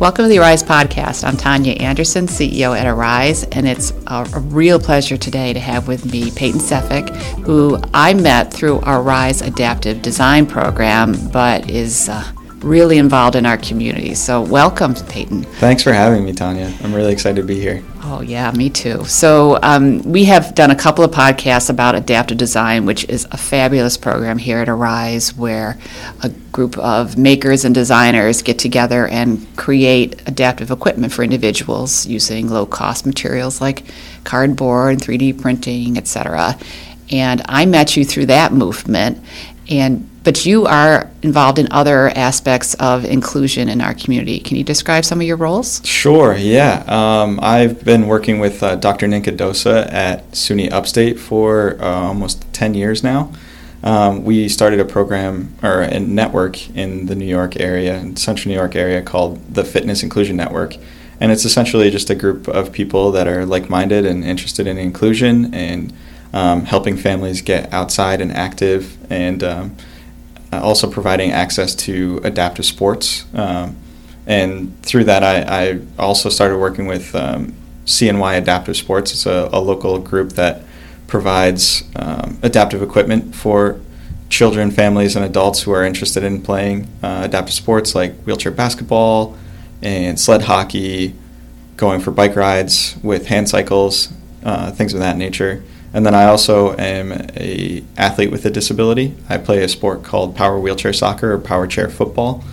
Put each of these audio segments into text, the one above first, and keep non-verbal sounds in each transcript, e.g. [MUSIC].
Welcome to the Arise podcast. I'm Tania Anderson, CEO at Arise, and it's a, real pleasure today to have with me Peyton Sefick, who I met through our Arise Adaptive Design program, but is uh, really involved in our community. So, welcome, Peyton. Thanks for having me, Tania. I'm really excited to be here. Oh, yeah, me too. So, um, we have done a couple of podcasts about adaptive design, which is a fabulous program here at Arise where a group of makers and designers get together and create adaptive equipment for individuals using low cost materials like cardboard, 3D printing, etc. And I met you through that movement. And but you are involved in other aspects of inclusion in our community. Can you describe some of your roles? Sure, yeah. Um, I've been working with uh, Dr. Nienke Dosa at SUNY Upstate for uh, almost 10 years now. Um, we started a program or a network in the New York area, in Central New York area, called the Fitness Inclusion Network. And it's essentially just a group of people that are like minded and interested in inclusion and um, helping families get outside and active and um, also providing access to adaptive sports. Um, and through that, I, I, also started working with um, CNY Adaptive Sports. It's a, a local group that provides um, adaptive equipment for children, families, and adults who are interested in playing uh, adaptive sports like wheelchair basketball and sled hockey, going for bike rides with hand cycles, uh, things of that nature. And then I also am a athlete with a disability. I play a sport called power wheelchair soccer or power chair football,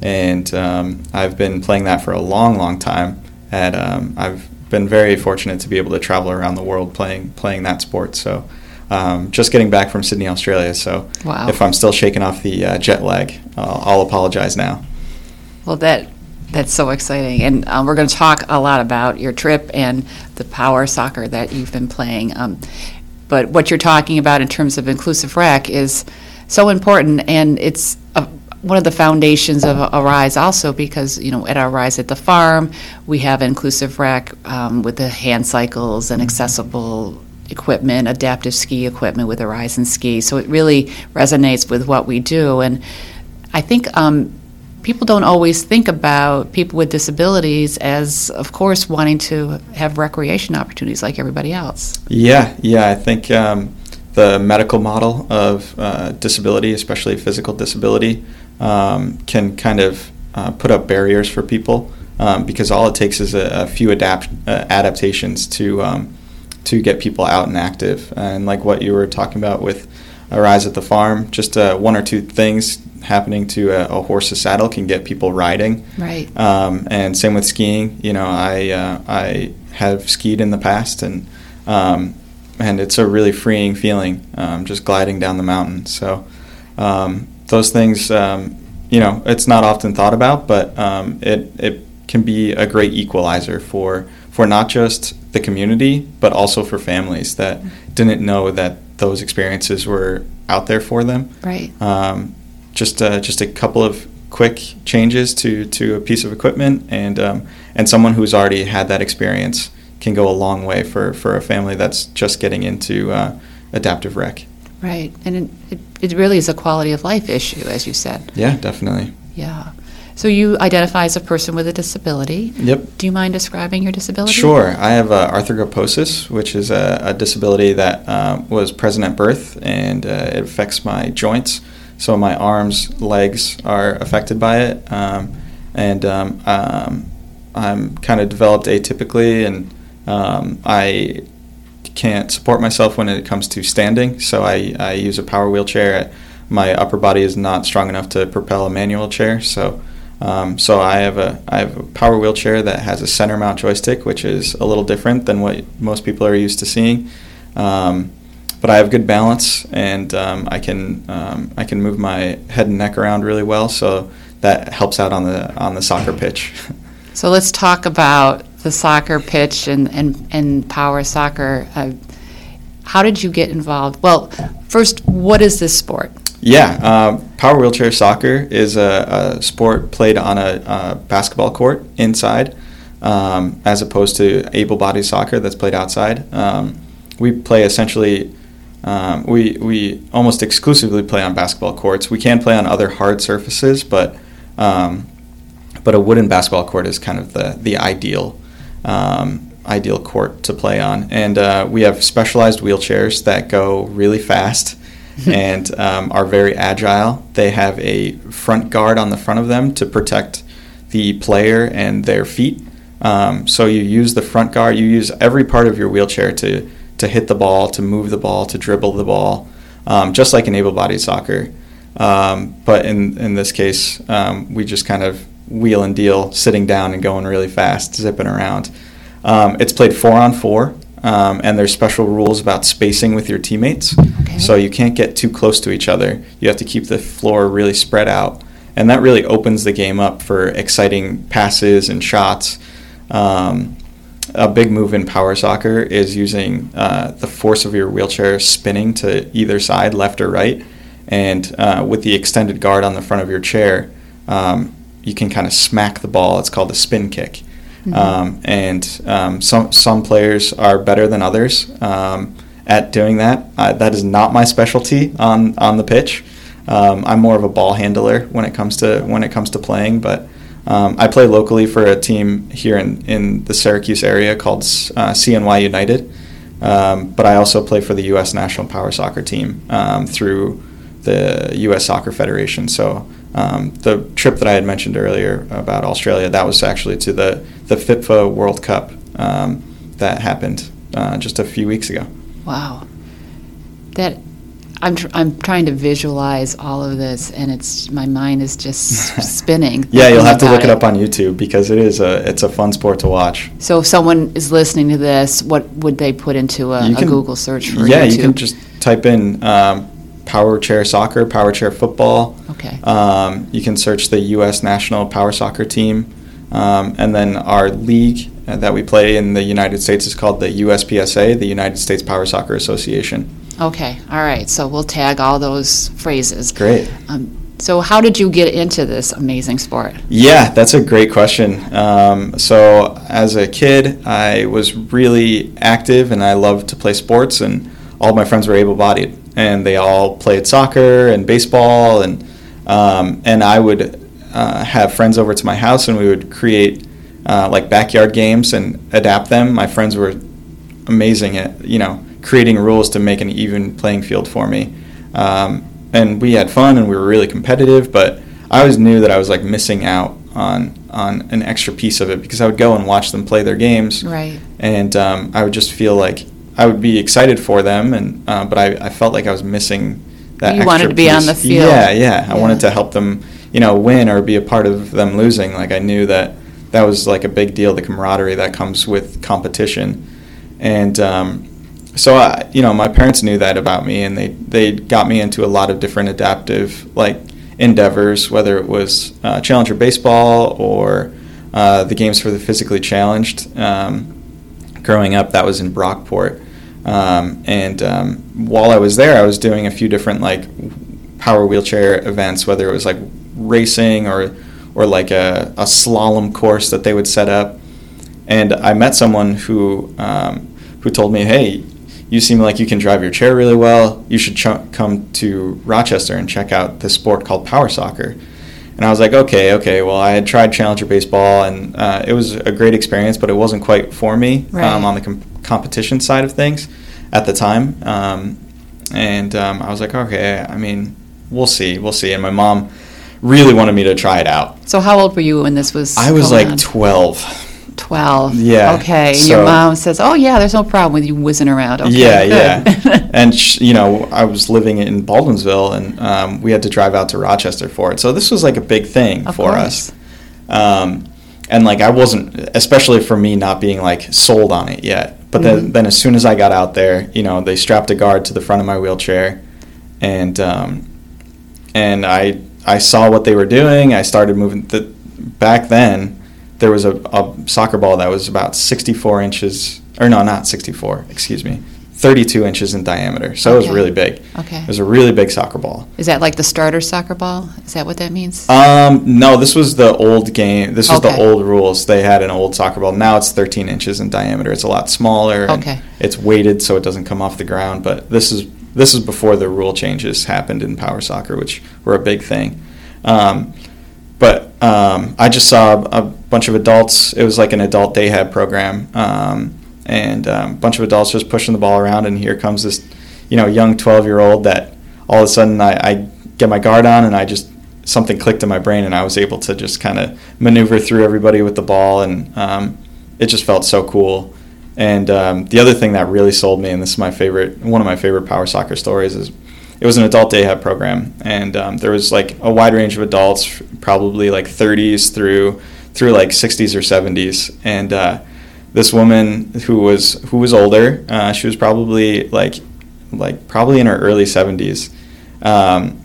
and um, I've been playing that for a long, long time. And um, I've been very fortunate to be able to travel around the world playing playing that sport. So. Um, just getting back from Sydney, Australia. So wow. if I'm still shaking off the uh, jet lag, uh, I'll apologize now. Well, that that's so exciting. And um, we're going to talk a lot about your trip and the power soccer that you've been playing. Um, but what you're talking about in terms of inclusive rec is so important, and it's a, one of the foundations of Arise also because, you know, at Arise at the farm, we have inclusive rec um, with the hand cycles and accessible equipment, adaptive ski equipment with Arise and Ski. So it really resonates with what we do. And I think um, people don't always think about people with disabilities as, of course, wanting to have recreation opportunities like everybody else. Yeah, yeah. I think um, the medical model of uh, disability, especially physical disability, um, can kind of uh, put up barriers for people um, because all it takes is a, a few adapt- uh, adaptations to um, to get people out and active. And like what you were talking about with Arise at the Farm, just uh, one or two things happening to a, a, horse's saddle can get people riding. Right. Um, and same with skiing. You know, I uh, I have skied in the past, and um, and it's a really freeing feeling um, just gliding down the mountain. So um, those things, um, you know, it's not often thought about, but um, it it can be a great equalizer for for not just the community, but also for families that didn't know that those experiences were out there for them. Right. Um, just uh, just a couple of quick changes to to a piece of equipment, and um, and someone who's already had that experience can go a long way for for a family that's just getting into uh, adaptive rec. Right, and it, it, really is a quality of life issue, as you said. Yeah, definitely. Yeah. So you identify as a person with a disability. Yep. Do you mind describing your disability? Sure. I have uh, arthrogryposis, which is a, a disability that uh, was present at birth, and uh, it affects my joints so my arms, legs are affected by it, um, and um, um, I'm kind of developed atypically, and um, I can't support myself when it comes to standing. So I, I use a power wheelchair. My upper body is not strong enough to propel a manual chair, so. Um, so I have a I have a power wheelchair that has a center mount joystick, which is a little different than what most people are used to seeing. Um, but I have good balance and um, I can um, I can move my head and neck around really well, so that helps out on the on the soccer pitch. [LAUGHS] so let's talk about the soccer pitch and and, and power soccer. Uh, how did you get involved? Well, first, what is this sport? Yeah, uh, power wheelchair soccer is a, a sport played on a, a basketball court inside, um, as opposed to able-bodied soccer that's played outside. Um, we play essentially um, we we almost exclusively play on basketball courts. We can play on other hard surfaces, but um, but a wooden basketball court is kind of the the ideal um, ideal court to play on. And uh, we have specialized wheelchairs that go really fast [LAUGHS] and um, are very agile. They have a front guard on the front of them to protect the player and their feet. Um, so you use the front guard. You use every part of your wheelchair to to hit the ball, to move the ball, to dribble the ball, um, just like in able-bodied soccer. Um, but in in this case, um, we just kind of wheel and deal, sitting down and going really fast, zipping around. Um, it's played four on four, um, and there's special rules about spacing with your teammates. Okay. So you can't get too close to each other. You have to keep the floor really spread out, and that really opens the game up for exciting passes and shots. Um, a big move in power soccer is using uh, the force of your wheelchair spinning to either side, left or right, and uh, with the extended guard on the front of your chair, um, you can kind of smack the ball. It's called a spin kick. Mhm. Um, and um, some some players are better than others um, at doing that. Uh, that is not my specialty on on the pitch. Um, I'm more of a ball handler when it comes to when it comes to playing, but um, I play locally for a team here in, in the Syracuse area called uh, CNY United. Um, but I also play for the U.S. national power soccer team um, through the U.S. Soccer Federation. So um, the trip that I had mentioned earlier about Australia, that was actually to the, the FIPFA World Cup um, that happened uh, just a few weeks ago. Wow. That I'm tr- I'm trying to visualize all of this, and it's my mind is just [LAUGHS] spinning. Yeah, you'll have to look about it up on YouTube because it is a it's a fun sport to watch. So, if someone is listening to this, what would they put into a, You a Google search for yeah, YouTube? you can just type in um, power chair soccer, power chair football. Okay. Um, you can search the U.S. national power soccer team, um, and then our league uh, that we play in the United States is called the USPSA, the United States Power Soccer Association. Okay. All right. So we'll tag all those phrases. Great. Um, so, how did you get into this amazing sport? Yeah, that's a great question. Um, so, as a kid, I was really active and I loved to play sports, and all my friends were able bodied, and they all played soccer and baseball, and, um, and I would uh, have friends over to my house and we would create uh, like backyard games and adapt them. My friends were amazing at, you know, creating rules to make an even playing field for me. Um, and we had fun and we were really competitive, but I always knew that I was like missing out on on an extra piece of it because I would go and watch them play their games, Right. and um, I would just feel like I would be excited for them, and uh, but I, I felt like I was missing that. You wanted to be on the field. Yeah, yeah. I wanted to help them, you know, win or be a part of them losing. Like I knew that that was like a big deal, the camaraderie that comes with competition, and um, so I, you know, my parents knew that about me, and they they got me into a lot of different adaptive like endeavors, whether it was uh, Challenger baseball or uh, the games for the physically challenged. Um, growing up, that was in Brockport, um, and um, while I was there, I was doing a few different like power wheelchair events, whether it was like racing or or like a, a slalom course that they would set up. And I met someone who um, who told me, "Hey, you seem like you can drive your chair really well. You should ch- come to Rochester and check out this sport called power soccer." And I was like, "Okay, okay." Well, I had tried Challenger baseball, and uh, it was a great experience, but it wasn't quite for me Right. um, on the com- competition side of things at the time. Um, and um, I was like, "Okay, I mean, we'll see, we'll see." And my mom really wanted me to try it out. So, how old were you when this was? I was like on? 12. 12. Yeah, Okay. And so- your mom says, oh, yeah, there's no problem with you whizzing around. Okay, yeah, good. yeah. [LAUGHS] and sh- you know, I was living in Baldwinsville, and um, we had to drive out to Rochester for it. So this was like a big thing Of for course. us. Um, and like I wasn't, especially for me, not being like sold on it yet. But then, Mhm. then as soon as I got out there, you know, they strapped a guard to the front of my wheelchair, and um, and I I saw what they were doing. I started moving. The, back then, there was a, a soccer ball that was about 64 inches, or no, not 64. Excuse me, 32 inches in diameter. So it was really big. Okay. It was a really big soccer ball. Is that like the starter soccer ball? Is that what that means? Um, no, this was the old game. This was the old rules. They had an old soccer ball. Now it's 13 inches in diameter. It's a lot smaller. Okay. It's weighted so it doesn't come off the ground. But this is this is before the rule changes happened in power soccer, which were a big thing. Um, but um, I just saw a bunch of adults. It was like an adult day head program, um, and um, a bunch of adults just pushing the ball around. And here comes this, you know, young 12 year old that all of a sudden I, I get my guard on and I just something clicked in my brain and I was able to just kind of maneuver through everybody with the ball and um, it just felt so cool. And um, the other thing that really sold me, and this is my favorite, one of my favorite power soccer stories, is it was an adult day head program, and um, there was like a wide range of adults, probably like 30s through through like 60s or 70s, and uh, this woman who was who was older, uh, she was probably like like probably in her early 70s. Um,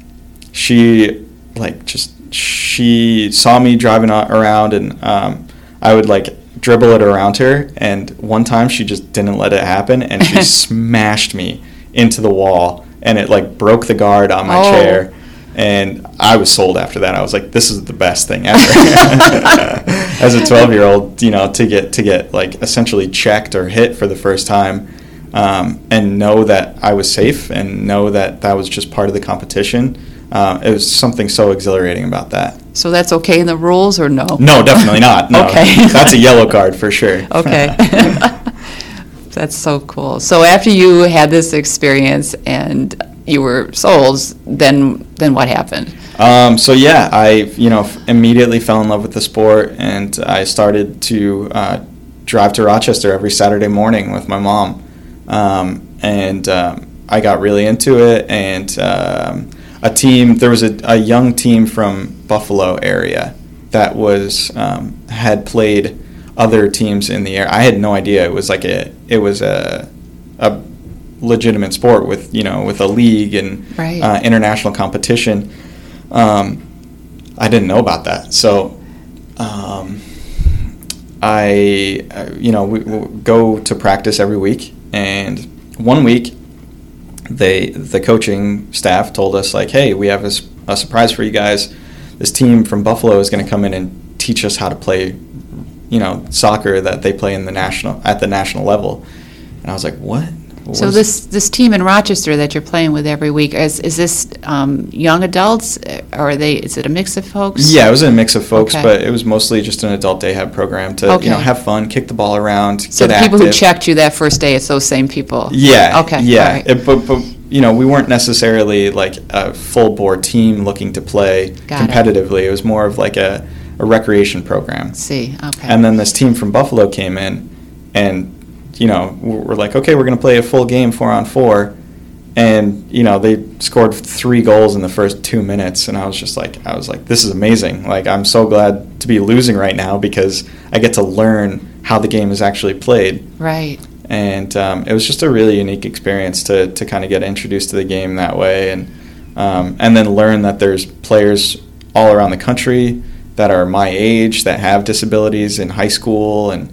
she like just she saw me driving around, and um, I would like dribble it around her. And one time she just didn't let it happen, and she [LAUGHS] smashed me into the wall, and it like broke the guard on my oh. chair. And I was sold after that. I was like, "This is the best thing ever." [LAUGHS] As a 12 year old, you know, to get to get like essentially checked or hit for the first time, um, and know that I was safe, and know that that was just part of the competition uh, it was something so exhilarating about that. So that's okay in the rules, or no? No, definitely not. No. [LAUGHS] okay, that's a yellow card for sure. Okay, [LAUGHS] that's so cool. So after you had this experience and you were sold, then then what happened? Um, so yeah, I you know immediately fell in love with the sport, and I started to uh, drive to Rochester every Saturday morning with my mom, um, and um, I got really into it, and um, a team. There was a, a young team from Buffalo area that was um, had played other teams in the air. I had no idea it was like a it was a a legitimate sport with you know with a league and right. uh, international competition. Um, I didn't know about that, so um, I uh, you know we, we go to practice every week, and one week they the coaching staff told us like, hey, we have a, a surprise for you guys. This team from Buffalo is going to come in and teach us how to play, you know, soccer that they play in the national at the national level. And I was like, what? so this this team in Rochester that you're playing with every week is is this um, young adults or are they is it a mix of folks? Yeah, it was a mix of folks, okay. but it was mostly just an adult day head program to okay. you know have fun, kick the ball around. So the people who checked you that first day, it's those same people. Yeah. Okay. Yeah, right. it, but, but you know we weren't necessarily like a full bore team looking to play Got competitively. It. it was more of like a a recreation program. See, okay. And then this team from Buffalo came in, and you know, we're like, okay, we're going to play a full game four on four. And, you know, they scored three goals in the first two minutes. And I was just like, I was like, this is amazing. Like, I'm so glad to be losing right now because I get to learn how the game is actually played. Right. And um, it was just a really unique experience to, to kind of get introduced to the game that way. And, um, and then learn that there's players all around the country that are my age that have disabilities in high school and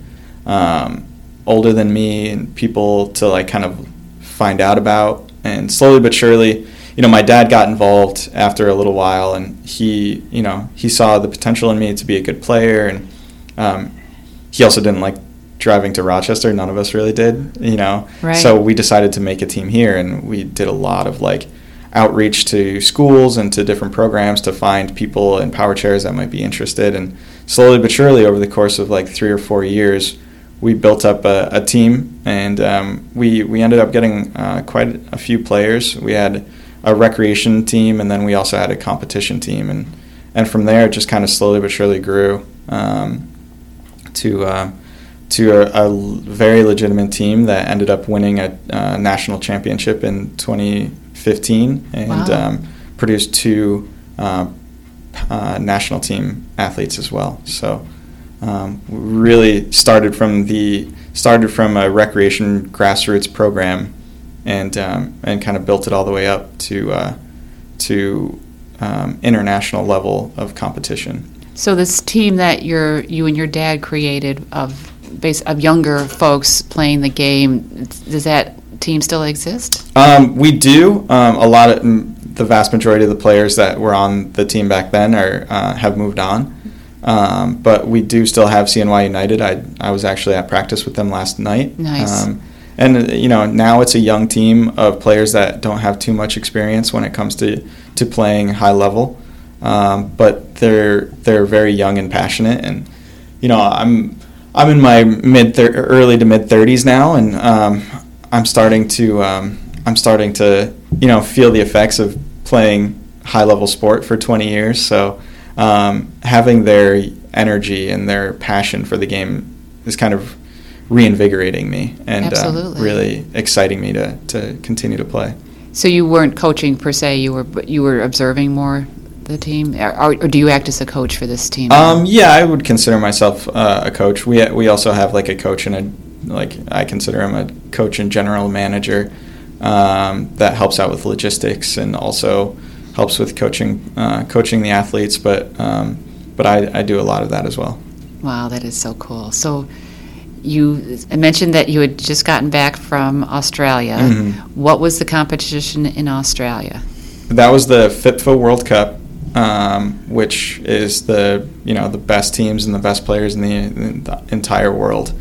um, older than me and people to like kind of find out about. And slowly but surely, you know, my dad got involved after a little while, and he, you know, he saw the potential in me to be a good player, and um, he also didn't like driving to Rochester. None of us really did, you know. Right. So we decided to make a team here, and we did a lot of like outreach to schools and to different programs to find people in power chairs that might be interested. And slowly but surely, over the course of like three or four years, we built up a, a team, and um, we we ended up getting uh, quite a few players. We had a recreation team, and then we also had a competition team, and and from there it just kind of slowly but surely grew um, to uh, to a, a, very legitimate team that ended up winning a, a national championship in 2015 and wow. um, produced two uh, uh, national team athletes as well. So um, really started from the started from a recreation grassroots program, and um, and kind of built it all the way up to uh, to um, international level of competition. So this team that your you and your dad created of base of younger folks playing the game, does that team still exist? Um, we do. Um, a lot of the vast majority of the players that were on the team back then are uh, have moved on. Um, but we do still have CNY United. I, I was actually at practice with them last night. Nice. Um, and you know now it's a young team of players that don't have too much experience when it comes to to playing high level. um, but they're they're very young and passionate, and you know I'm I'm in my mid thir- early to mid 30s now, and um, I'm starting to um, I'm starting to you know feel the effects of playing high level sport for 20 years. So um, having their energy and their passion for the game is kind of reinvigorating me and uh, really exciting me to, to continue to play. So you weren't coaching per se; you were you were observing more the team, or, or do you act as a coach for this team? Um, yeah, I would consider myself uh, a coach. We we also have like a coach and a like I consider him a coach and general manager um, that helps out with logistics and also helps with coaching uh, coaching the athletes. But um, but I, I do a lot of that as well. Wow, that is so cool. So you mentioned that you had just gotten back from Australia. Mm-hmm. What was the competition in Australia? That was the FIPFA World Cup, um, which is the you know the best teams and the best players in the, in the entire world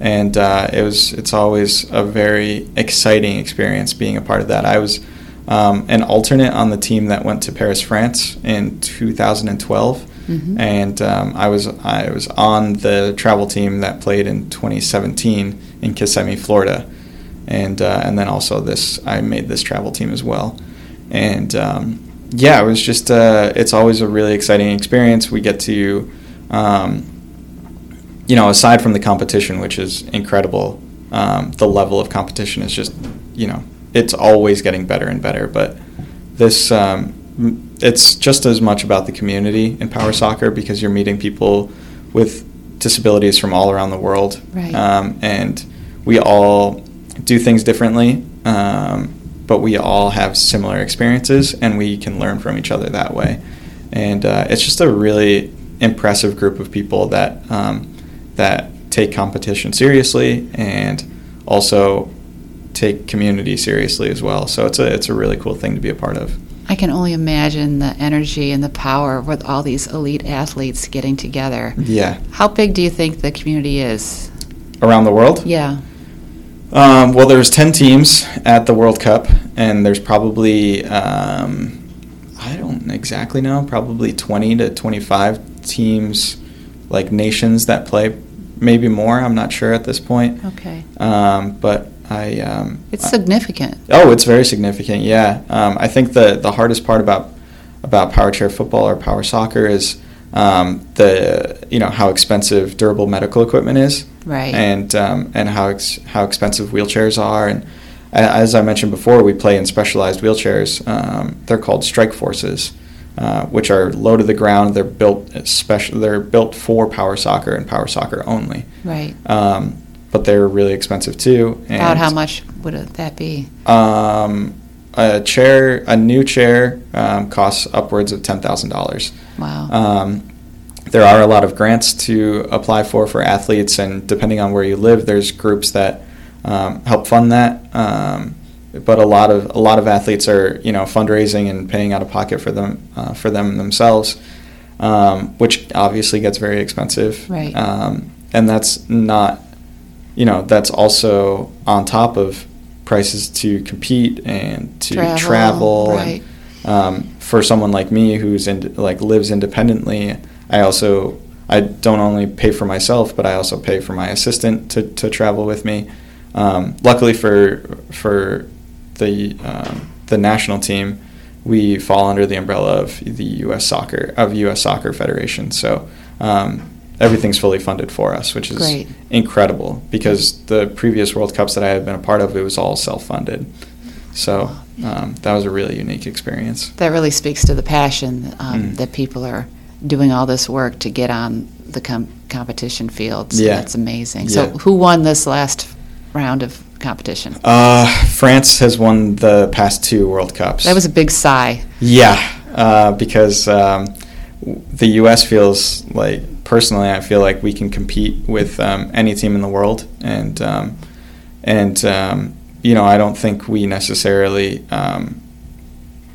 and uh, it was it's always a very exciting experience being a part of that. I was um, an alternate on the team that went to Paris, France in 2012, mm-hmm. and um, I was I was on the travel team that played in 2017 in Kissimmee, Florida, and uh, and then also this I made this travel team as well, and um, yeah, it was just uh, it's always a really exciting experience. We get to um, you know, aside from the competition, which is incredible, um, the level of competition is just, you know, it's always getting better and better. But this, um, it's just as much about the community in power soccer because you're meeting people with disabilities from all around the world, right. um, and we all do things differently. Um, but we all have similar experiences, and we can learn from each other that way. And uh, it's just a really impressive group of people that um, that take competition seriously and also take community seriously as well. So it's a it's a really cool thing to be a part of. I can only imagine the energy and the power with all these elite athletes getting together. Yeah. How big do you think the community is? Around the world? Yeah. Um, well, there's 10 teams at the World Cup, and there's probably, um, I don't exactly know, probably 20 to 25 teams, like nations that play maybe more. I'm not sure at this point. Okay. Um, but I. Um, it's significant. I, oh, it's very significant. Yeah. Um, I think the the hardest part about about power chair football or power soccer is um, the you know how expensive durable medical equipment is. Right. And um, and how ex- how expensive wheelchairs are and. As I mentioned before, we play in specialized wheelchairs. Um, they're called strike forces, uh, which are low to the ground. They're built special. They're built for power soccer and power soccer only. Right. Um, but they're really expensive too. About how much would that be? Um, a chair, a new chair, um, costs upwards of ten thousand dollars. Wow. Um, there are a lot of grants to apply for for athletes, and depending on where you live, there's groups that um, help fund that. Um, but a lot of a lot of athletes are you know fundraising and paying out of pocket for them uh, for them themselves, um, which obviously gets very expensive. Right. Um, and that's not, you know, that's also on top of prices to compete and to travel. travel right. And, um, for someone like me who's in, like lives independently, I also I don't only pay for myself, but I also pay for my assistant to, to travel with me. Um, luckily for for the um, the national team, we fall under the umbrella of the U.S. Soccer of U.S. Soccer Federation. So um, everything's fully funded for us, which is Great. incredible because the previous World Cups that I had been a part of, it was all self-funded. So um, that was a really unique experience. That really speaks to the passion um, mm. that people are doing all this work to get on the com- competition field. So yeah. that's amazing. So who won this last round of competition? Uh, France has won the past two World Cups. That was a big sigh. Yeah, uh, because um, the U.S. feels like, personally, I feel like we can compete with um, any team in the world, and um, and um, you know, I don't think we necessarily um,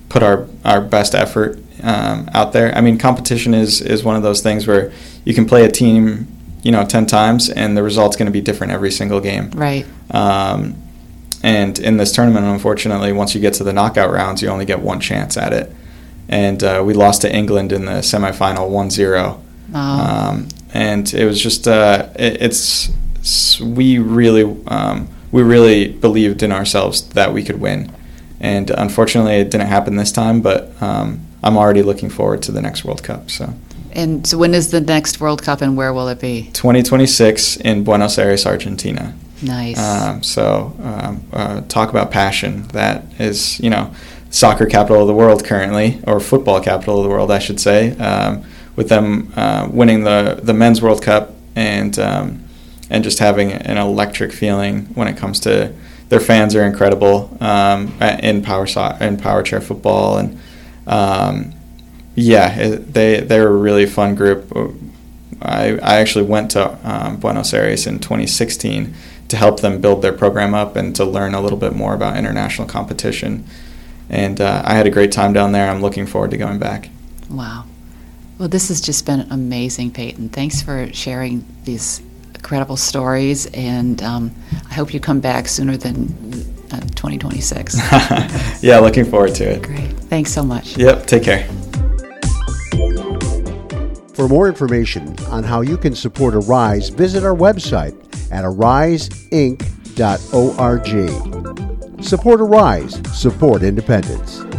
put our our best effort um, out there. I mean, competition is is one of those things where you can play a team you know 10 times and the result's going to be different every single game right um, and in this tournament unfortunately once you get to the knockout rounds you only get one chance at it and uh, we lost to England in the semifinal 1-0. Oh, Um, and it was just uh, it, it's s- we really um, we really believed in ourselves that we could win, and unfortunately it didn't happen this time. But um, I'm already looking forward to the next World Cup. So and so when is the next World Cup and where will it be? 2026 in Buenos Aires, Argentina. Nice. Um, so um, uh, talk about passion. That is you know soccer capital of the world currently, or football capital of the world, I should say. Um, with them uh, winning the the men's World Cup and um, and just having an electric feeling when it comes to their fans are incredible um, in power so- in power chair football and um, yeah it, they they're a really fun group. I, I actually went to um, Buenos Aires in 2016 to help them build their program up and to learn a little bit more about international competition. And uh, I had a great time down there. I'm looking forward to going back. Wow. Well, this has just been amazing, Peyton. Thanks for sharing these incredible stories, and um, I hope you come back sooner than uh, 2026. [LAUGHS] yeah, looking forward to it. Great. Thanks so much. Yep, take care. For more information on how you can support Arise, visit our website at ariseinc.org. Support Arise, support independence.